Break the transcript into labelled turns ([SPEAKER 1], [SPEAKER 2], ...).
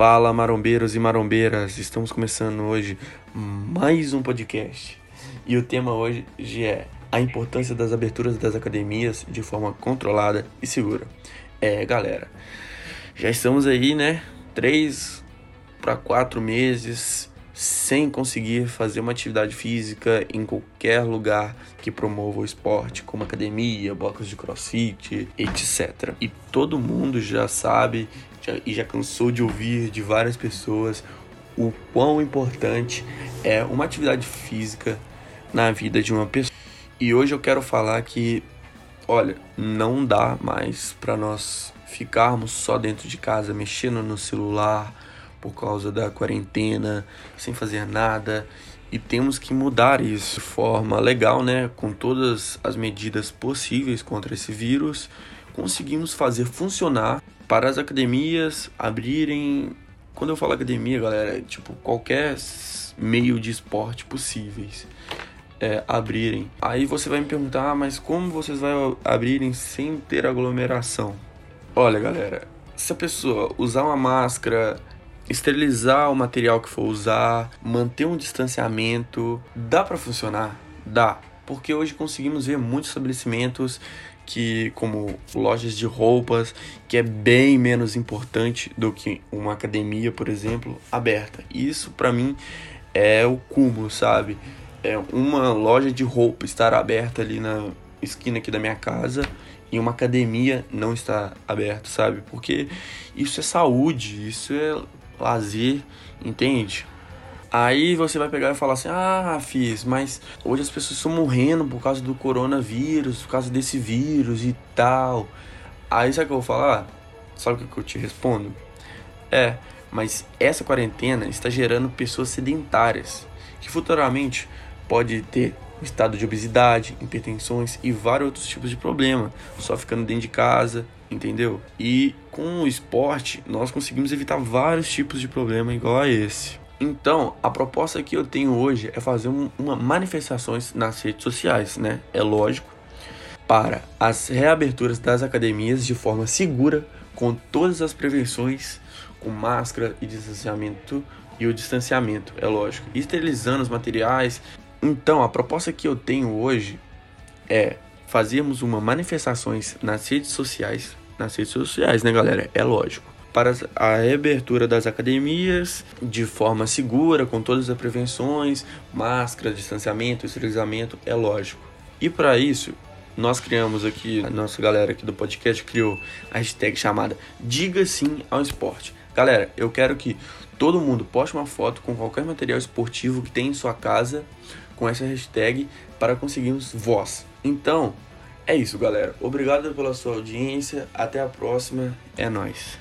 [SPEAKER 1] Fala marombeiros e marombeiras, estamos começando hoje mais um podcast e o tema hoje é a importância das aberturas das academias de forma controlada e segura. É, galera, já estamos aí, né? Três para quatro meses sem conseguir fazer uma atividade física em qualquer lugar que promova o esporte, como academia, blocos de crossfit, etc. E todo mundo já sabe já, e já cansou de ouvir de várias pessoas o quão importante é uma atividade física na vida de uma pessoa. E hoje eu quero falar que, olha, não dá mais para nós ficarmos só dentro de casa mexendo no celular por causa da quarentena, sem fazer nada. E temos que mudar isso de forma legal, né? Com todas as medidas possíveis contra esse vírus, conseguimos fazer funcionar para as academias abrirem. Quando eu falo academia, galera, é tipo qualquer meio de esporte possíveis é, abrirem. Aí você vai me perguntar, ah, mas como vocês vão abrirem sem ter aglomeração? Olha, galera, se a pessoa usar uma máscara esterilizar o material que for usar, manter um distanciamento, dá para funcionar? Dá, porque hoje conseguimos ver muitos estabelecimentos que como lojas de roupas, que é bem menos importante do que uma academia, por exemplo, aberta. Isso para mim é o cúmulo, sabe? É uma loja de roupa estar aberta ali na esquina aqui da minha casa e uma academia não está aberta, sabe? Porque isso é saúde, isso é lazer, entende? Aí você vai pegar e falar assim: Ah, fiz, mas hoje as pessoas estão morrendo por causa do coronavírus, por causa desse vírus e tal. Aí sabe o que eu vou falar? Sabe o que eu te respondo? É, mas essa quarentena está gerando pessoas sedentárias, que futuramente pode ter estado de obesidade, hipertensões e vários outros tipos de problema, só ficando dentro de casa, entendeu? E com o esporte, nós conseguimos evitar vários tipos de problema igual a esse. Então, a proposta que eu tenho hoje é fazer um, uma manifestações nas redes sociais, né? É lógico, para as reaberturas das academias de forma segura, com todas as prevenções, com máscara e distanciamento e o distanciamento, é lógico, esterilizando os materiais. Então, a proposta que eu tenho hoje é fazermos uma manifestações nas redes sociais nas redes sociais, né, galera? É lógico. Para a reabertura das academias de forma segura, com todas as prevenções, máscara, distanciamento, esterilizamento, é lógico. E para isso, nós criamos aqui, a nossa galera aqui do podcast criou a hashtag chamada Diga Sim ao Esporte. Galera, eu quero que todo mundo poste uma foto com qualquer material esportivo que tem em sua casa com essa hashtag para conseguirmos voz. Então, é isso, galera. Obrigado pela sua audiência. Até a próxima. É nós.